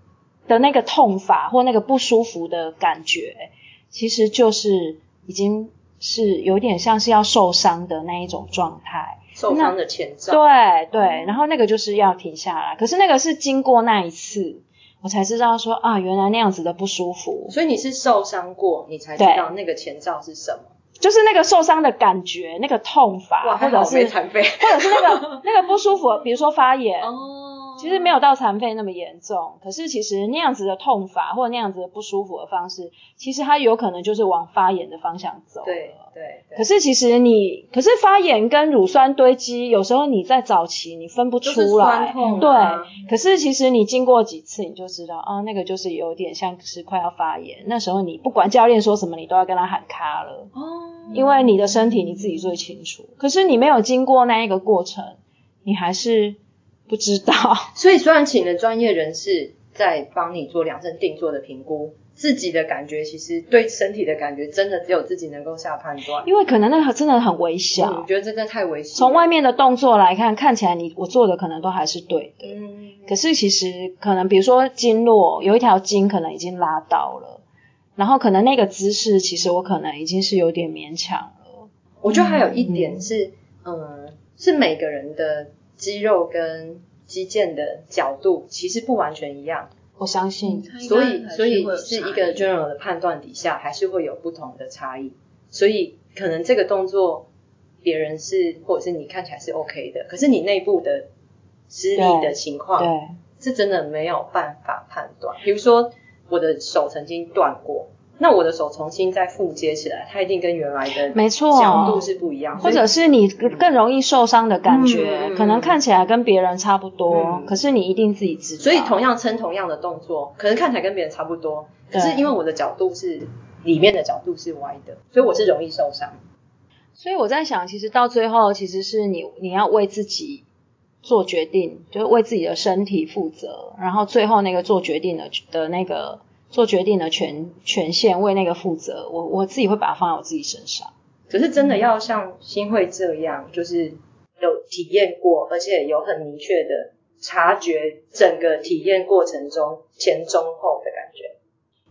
的那个痛法或那个不舒服的感觉，其实就是已经是有点像是要受伤的那一种状态。受伤的前兆。对对，然后那个就是要停下来，可是那个是经过那一次，我才知道说啊，原来那样子的不舒服，所以你是受伤过，你才知道那个前兆是什么。就是那个受伤的感觉，那个痛法，哇，或者是残废。或者是那个那个不舒服，比如说发炎，哦其其实没有到残废那么严重，可是其实那样子的痛法或者那样子的不舒服的方式，其实它有可能就是往发炎的方向走。对对对。可是其实你，可是发炎跟乳酸堆积，有时候你在早期你分不出就是酸来。痛啊对，可是其实你经过几次，你就知道，啊，那个就是有点像是快要发炎。那时候你不管教练说什么，你都要跟他喊卡了，哦，因为你的身体你自己最清楚。可是你没有经过那一个过程，你还是不知道。所以虽然请了专业人士在帮你做量身定做的评估，自己的感觉其实对身体的感觉真的只有自己能够下判断。因为可能那个真的很微我小，觉得真的太危险。从外面的动作来看，看起来你我做的可能都还是对的。嗯，可是其实可能，比如说经络有一条筋可能已经拉到了，然后可能那个姿势其实我可能已经是有点勉强了。我觉得还有一点是，嗯，是每个人的肌肉跟肌腱的角度其实不完全一样，我相信，所以所以是一个 general 的判断底下，还是会有不同的差异。所以可能这个动作别人是或者是你看起来是 OK 的，可是你内部的失力的情况，对，是真的没有办法判断。比如说我的手曾经断过，那我的手重新再复接起来，它一定跟原来的没错角度是不一样，或者是你更容易受伤的感觉，嗯可能看起来跟别人差不多，嗯可是你一定自己知道。所以同样撑同样的动作，可能看起来跟别人差不多，可是因为我的角度是里面的角度是歪的，所以我是容易受伤。所以我在想，其实到最后，其实是你你要为自己做决定，就是为自己的身体负责，然后最后那个做决定的的那个做决定的权权限为那个负责，我我自己会把它放在我自己身上。可是真的要像新会这样，就是有体验过，而且有很明确的察觉整个体验过程中前中后的感觉。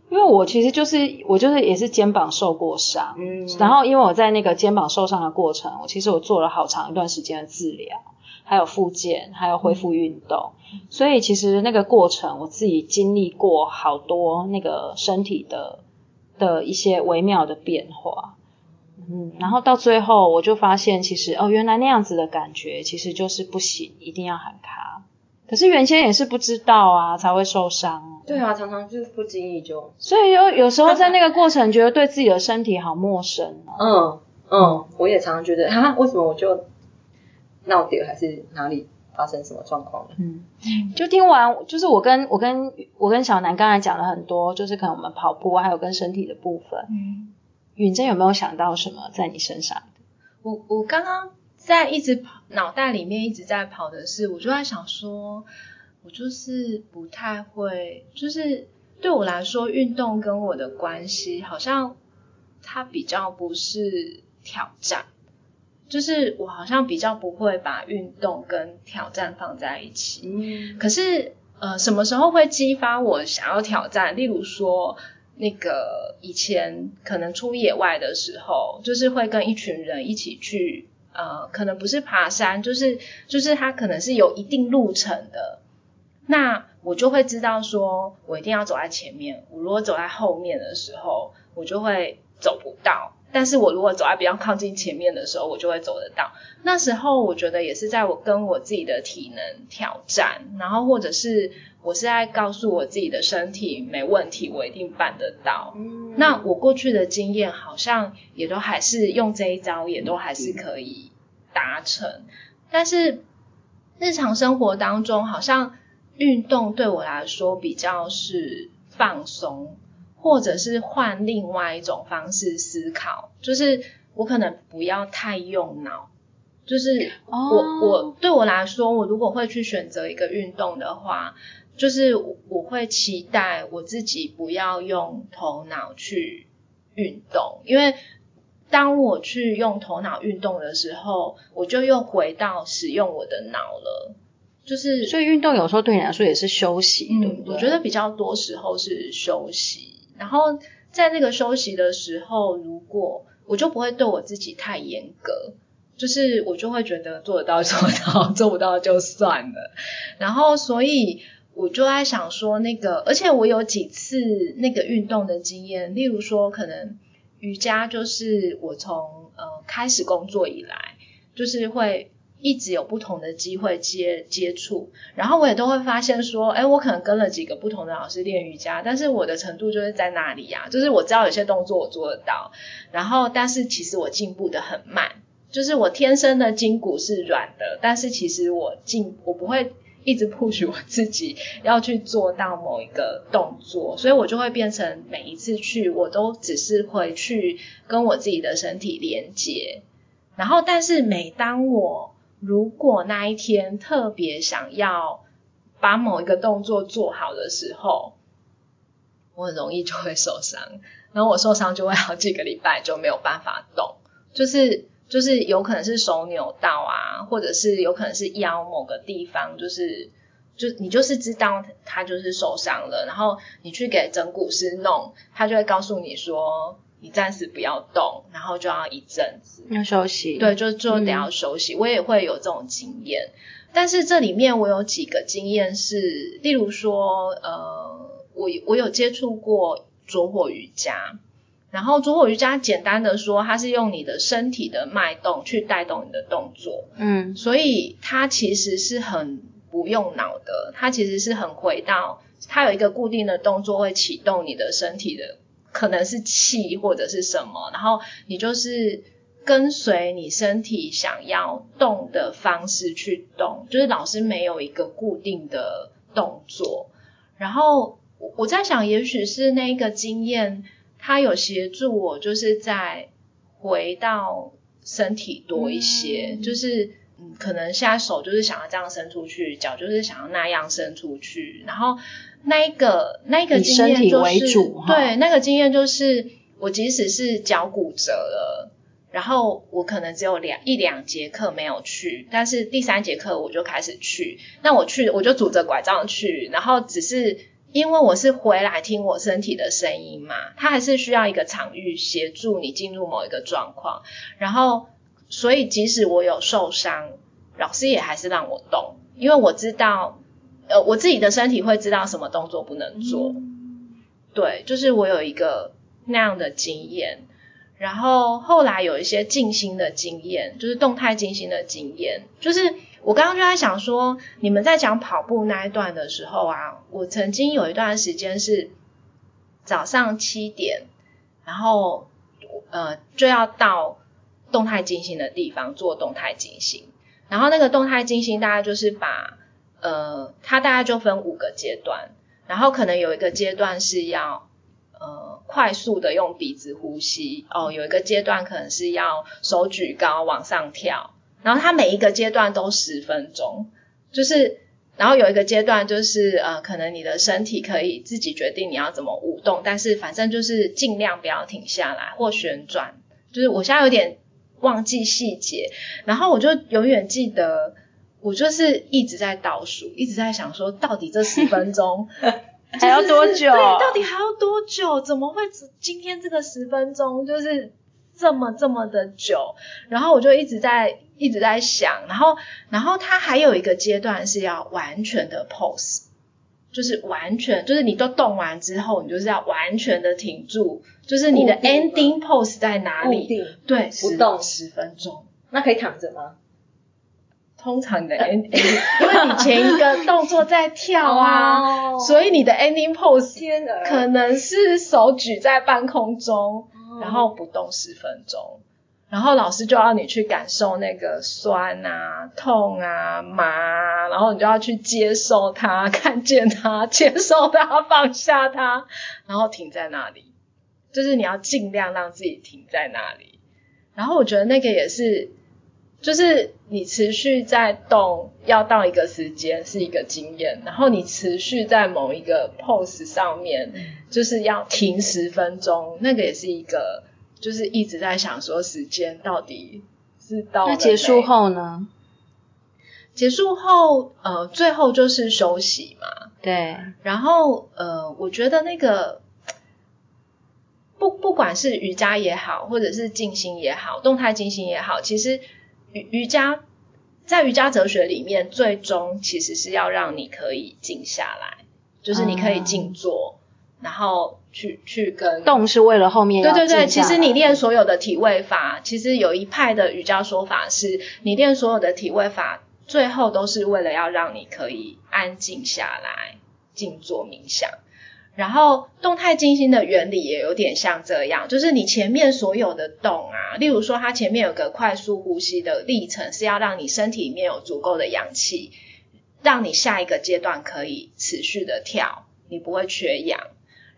因为我其实就是我就是也是肩膀受过伤，嗯然后因为我在那个肩膀受伤的过程，我其实我做了好长一段时间的治疗，还有复健，还有恢复运动，所以其实那个过程我自己经历过好多那个身体的的一些微妙的变化。嗯，然后到最后我就发现，其实哦，原来那样子的感觉其实就是不行，一定要喊卡。可是原先也是不知道啊，才会受伤。对啊，常常就是不经意就，所以有有时候在那个过程，觉得对自己的身体好陌生哦。嗯嗯，我也常常觉得，哈，为什么我就闹点，还是哪里发生什么状况了？嗯，就听完，就是我跟我跟我跟小南刚才讲了很多，就是可能我们跑步还有跟身体的部分。嗯，允珍有没有想到什么在你身上？我我刚刚在一直跑，脑袋里面一直在跑的是，我就在想说，我就是不太会，就是对我来说，运动跟我的关系好像它比较不是挑战，就是我好像比较不会把运动跟挑战放在一起。嗯可是呃，什么时候会激发我想要挑战？例如说，那个以前可能出野外的时候，就是会跟一群人一起去，呃，可能不是爬山，就是就是它可能是有一定路程的。那我就会知道说，我一定要走在前面。我如果走在后面的时候，我就会走不到。但是我如果走在比较靠近前面的时候，我就会走得到。那时候我觉得也是在我跟我自己的体能挑战，然后或者是我是在告诉我自己的身体没问题，我一定办得到。嗯那我过去的经验好像也都还是用这一招，也都还是可以达成。但是日常生活当中，好像运动对我来说比较是放松，或者是换另外一种方式思考，就是我可能不要太用脑。就是我、哦我对我来说，我如果会去选择一个运动的话，就是我我会期待我自己不要用头脑去运动，因为当我去用头脑运动的时候，我就又回到使用我的脑了。就是所以运动有时候对你来说也是休息，对嗯不，对？我觉得比较多时候是休息，然后在那个休息的时候，如果我就不会对我自己太严格，就是我就会觉得做得到 做得到，做不到就算了。然后所以我就在想说，那个，而且我有几次那个运动的经验，例如说可能瑜伽，就是我从呃开始工作以来，就是会一直有不同的机会接接触，然后我也都会发现说，哎，我可能跟了几个不同的老师练瑜伽，但是我的程度就是在那里呀，就是我知道有些动作我做得到，然后但是其实我进步的很慢，就是我天生的筋骨是软的，但是其实我进我不会一直 push 我自己 要去做到某一个动作，所以我就会变成每一次去我都只是会去跟我自己的身体连接，然后但是每当我如果那一天特别想要把某一个动作做好的时候，我很容易就会受伤，然后我受伤就会好几个礼拜就没有办法动，就是就是有可能是手扭到啊，或者是有可能是腰某个地方，就是就你就是知道他就是受伤了，然后你去给整骨师弄，他就会告诉你说。你暂时不要动，然后就要一阵子要休息。对，就就得要休息。我也会有这种经验，但是这里面我有几个经验是，例如说，呃，我我有接触过着火瑜伽，然后着火瑜伽简单的说，它是用你的身体的脉动去带动你的动作，嗯，所以它其实是很不用脑的，它其实是很回到它有一个固定的动作会启动你的身体的。可能是气或者是什么，然后你就是跟随你身体想要动的方式去动，就是老师没有一个固定的动作。然后我在想，也许是那个经验，它有协助我，就是在回到身体多一些，就是嗯，可能现在手就是想要这样伸出去，脚就是想要那样伸出去，然后。那一个那一个经验就是对那个经验就是我即使是脚骨折了，然后我可能只有两一两节课没有去，但是第三节课我就开始去。那我去我就拄着拐杖去，然后只是因为我是回来听我身体的声音嘛，它还是需要一个场域协助你进入某一个状况。然后所以即使我有受伤，老师也还是让我动，因为我知道。呃，我自己的身体会知道什么动作不能做，对，就是我有一个那样的经验，然后后来有一些静心的经验，就是动态静心的经验，就是我刚刚就在想说，你们在讲跑步那一段的时候啊，我曾经有一段时间是早上七点，然后呃就要到动态静心的地方做动态静心，然后那个动态静心大概就是把。呃，它大概就分五个阶段，然后可能有一个阶段是要呃快速的用鼻子呼吸哦，有一个阶段可能是要手举高往上跳，然后它每一个阶段都十分钟，就是然后有一个阶段就是呃可能你的身体可以自己决定你要怎么舞动，但是反正就是尽量不要停下来或旋转，就是我现在有点忘记细节，然后我就永远记得。我就是一直在倒数，一直在想说，到底这十分钟 还要多久？对，到底还要多久？怎么会今天这个十分钟就是这么这么的久？然后我就一直在一直在想，然后然后它还有一个阶段是要完全的 pose，就是完全就是你都动完之后，你就是要完全的停住，就是你的 ending pose 在哪里？对，不动十分钟。那可以躺着吗？通常你的 ending，因为你前一个动作在跳啊，所以你的 ending pose 可能是手举在半空中，然后不动十分钟，然后老师就要你去感受那个酸啊、痛啊、麻，然后你就要去接受它、看见它、接受它、放下它，然后停在那里，就是你要尽量让自己停在那里。然后我觉得那个也是。就是你持续在动，要到一个时间是一个经验，然后你持续在某一个 pose 上面，就是要停十分钟，那个也是一个，就是一直在想说时间到底是到。那结束后呢？结束后，呃，最后就是休息嘛。对。然后，呃，我觉得那个不不管是瑜伽也好，或者是静心也好，动态静心也好，其实。瑜瑜伽在瑜伽哲学里面，最终其实是要让你可以静下来，就是你可以静坐，然后去去跟动是为了后面对对对，其实你练所有的体位法，其实有一派的瑜伽说法是，你练所有的体位法，最后都是为了要让你可以安静下来，静坐冥想。然后动态静心的原理也有点像这样，就是你前面所有的动啊，例如说它前面有个快速呼吸的历程，是要让你身体里面有足够的氧气，让你下一个阶段可以持续的跳，你不会缺氧。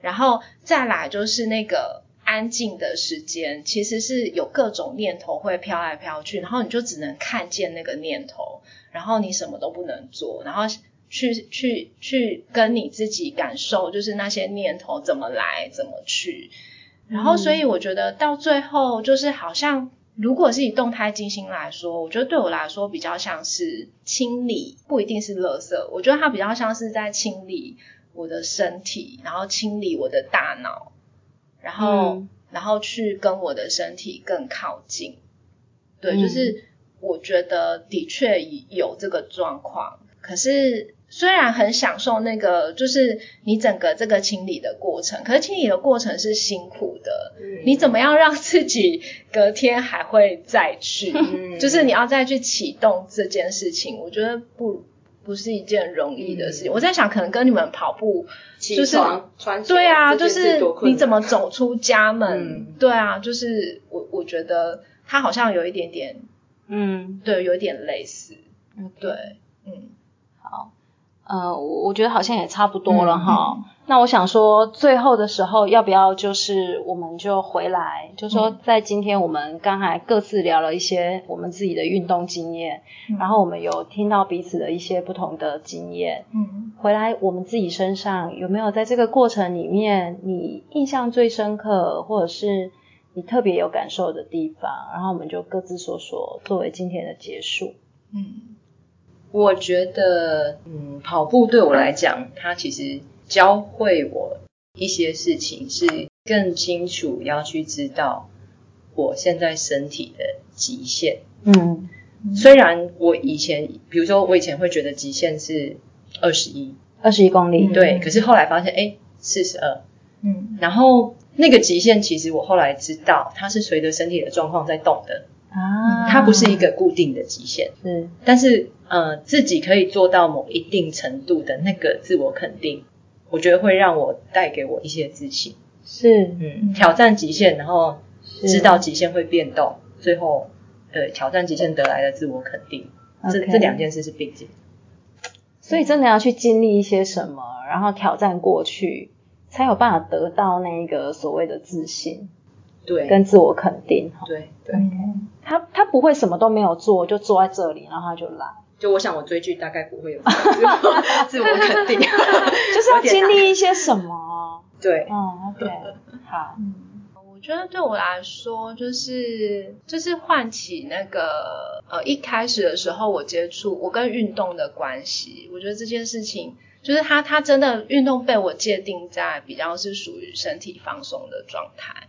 然后再来就是那个安静的时间，其实是有各种念头会飘来飘去，然后你就只能看见那个念头，然后你什么都不能做，然后去去去跟你自己感受，就是那些念头怎么来怎么去。然后所以我觉得到最后就是好像。如果是以动态静心来说，我觉得对我来说比较像是清理，不一定是垃圾。我觉得它比较像是在清理我的身体，然后清理我的大脑，然后、嗯然后去跟我的身体更靠近。对，嗯就是我觉得的确有这个状况，可是虽然很享受那个，就是你整个这个清理的过程，可是清理的过程是辛苦的。你怎么样让自己隔天还会再去？嗯就是你要再去启动这件事情，我觉得不不是一件容易的事情。嗯我在想，可能跟你们跑步就是穿鞋对啊，就是你怎么走出家门？嗯对啊，就是我我觉得它好像有一点点，嗯，对，有一点类似。对，嗯好，呃，我我觉得好像也差不多了嗯哈。那我想说，最后的时候要不要就是我们就回来，就说嗯在今天我们刚才各自聊了一些我们自己的运动经验，嗯然后我们有听到彼此的一些不同的经验，嗯回来我们自己身上有没有在这个过程里面你印象最深刻，或者是你特别有感受的地方？然后我们就各自说说，作为今天的结束。嗯我觉得，嗯，跑步对我来讲，它其实教会我一些事情，是更清楚要去知道我现在身体的极限。嗯。虽然我以前，比如说我以前会觉得极限是二十一，二十一公里，嗯对，可是后来发现，哎，四十二，嗯。然后那个极限其实我后来知道，它是随着身体的状况在动的，啊，它不是一个固定的极限。嗯但是呃，自己可以做到某一定程度的那个自我肯定，我觉得会让我带给我一些自信。是。嗯，挑战极限，然后知道极限会变动，最后呃挑战极限得来的自我肯定，这这两件事是并进。所以真的要去经历一些什么，然后挑战过去，才有办法得到那个所谓的自信对，跟自我肯定。哈。对对，嗯他他不会什么都没有做，就坐在这里，然后他就来，就我想我追剧大概不会有 自我肯定，就是要经历一些什么。对，嗯，OK，好，嗯，我觉得对我来说，就是就是唤起那个呃一开始的时候我接触我跟运动的关系，我觉得这件事情就是它它真的运动被我界定在比较是属于身体放松的状态。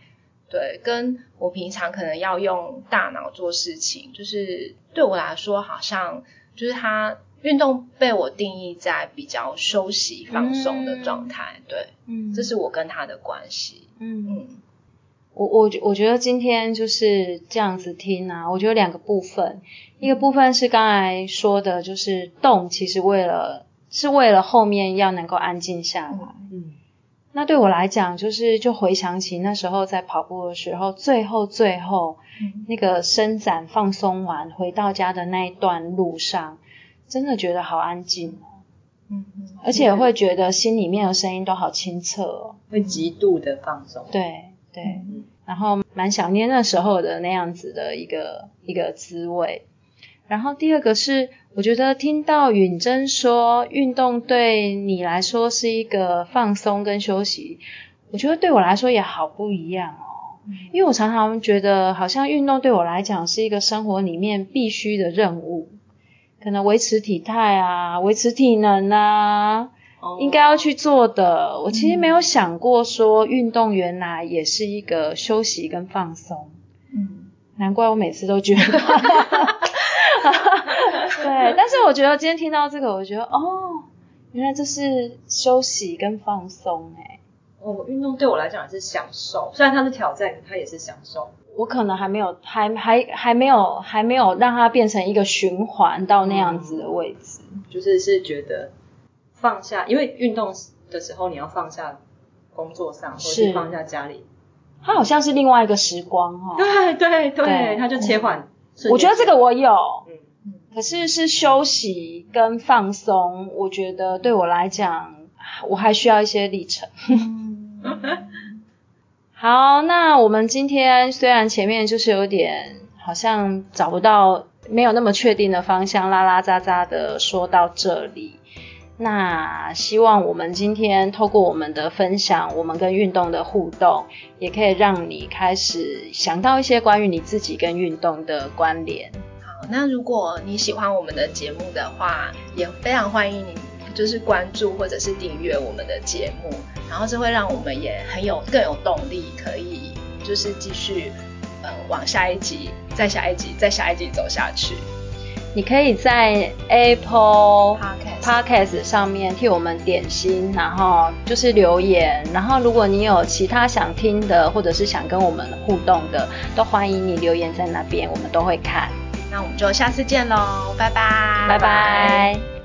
对，跟我平常可能要用大脑做事情，就是对我来说，好像就是它运动被我定义在比较休息放松的状态。对，嗯这是我跟他的关系。嗯。嗯我我觉我觉得今天就是这样子听啊，我觉得两个部分，一个部分是刚才说的，就是动其实为了是为了后面要能够安静下来。嗯那对我来讲，就是就回想起那时候在跑步的时候，最后最后嗯那个伸展放松完回到家的那一段路上，真的觉得好安静哦，嗯嗯，而且会觉得心里面的声音都好清澈哦。会极度的放松。对对。嗯然后蛮想念那时候的那样子的一个一个滋味。然后第二个是，我觉得听到允珍说运动对你来说是一个放松跟休息，我觉得对我来说也好不一样哦。因为我常常觉得，好像运动对我来讲是一个生活里面必须的任务，可能维持体态啊，维持体能啊，哦应该要去做的。我其实没有想过说运动原来也是一个休息跟放松，嗯难怪我每次都觉得。对，但是我觉得今天听到这个，我觉得哦，原来这是休息跟放松哎、哦，运动对我来讲也是享受，虽然它是挑战，它也是享受。我可能还没有，还还还没有，还没有让它变成一个循环到那样子的位置。就是是觉得放下，因为运动的时候你要放下工作上，或是放下家里。它好像是另外一个时光 哈。对对对，它就切换。我觉得这个我有，嗯，可是是休息跟放松，我觉得对我来讲，我还需要一些历程。好，那我们今天虽然前面就是有点好像找不到没有那么确定的方向，拉拉杂杂的说到这里，那希望我们今天透过我们的分享，我们跟运动的互动，也可以让你开始想到一些关于你自己跟运动的关联。好，那如果你喜欢我们的节目的话，也非常欢迎你。就是关注或者是订阅我们的节目，然后这会让我们也很有更有动力，可以就是继续呃往下一集、再下一集、再下一集走下去。你可以在 Apple Podcast 上面替我们点心，然后就是留言，然后如果你有其他想听的或者是想跟我们互动的，都欢迎你留言在那边，我们都会看。那我们就下次见喽，拜拜，拜拜。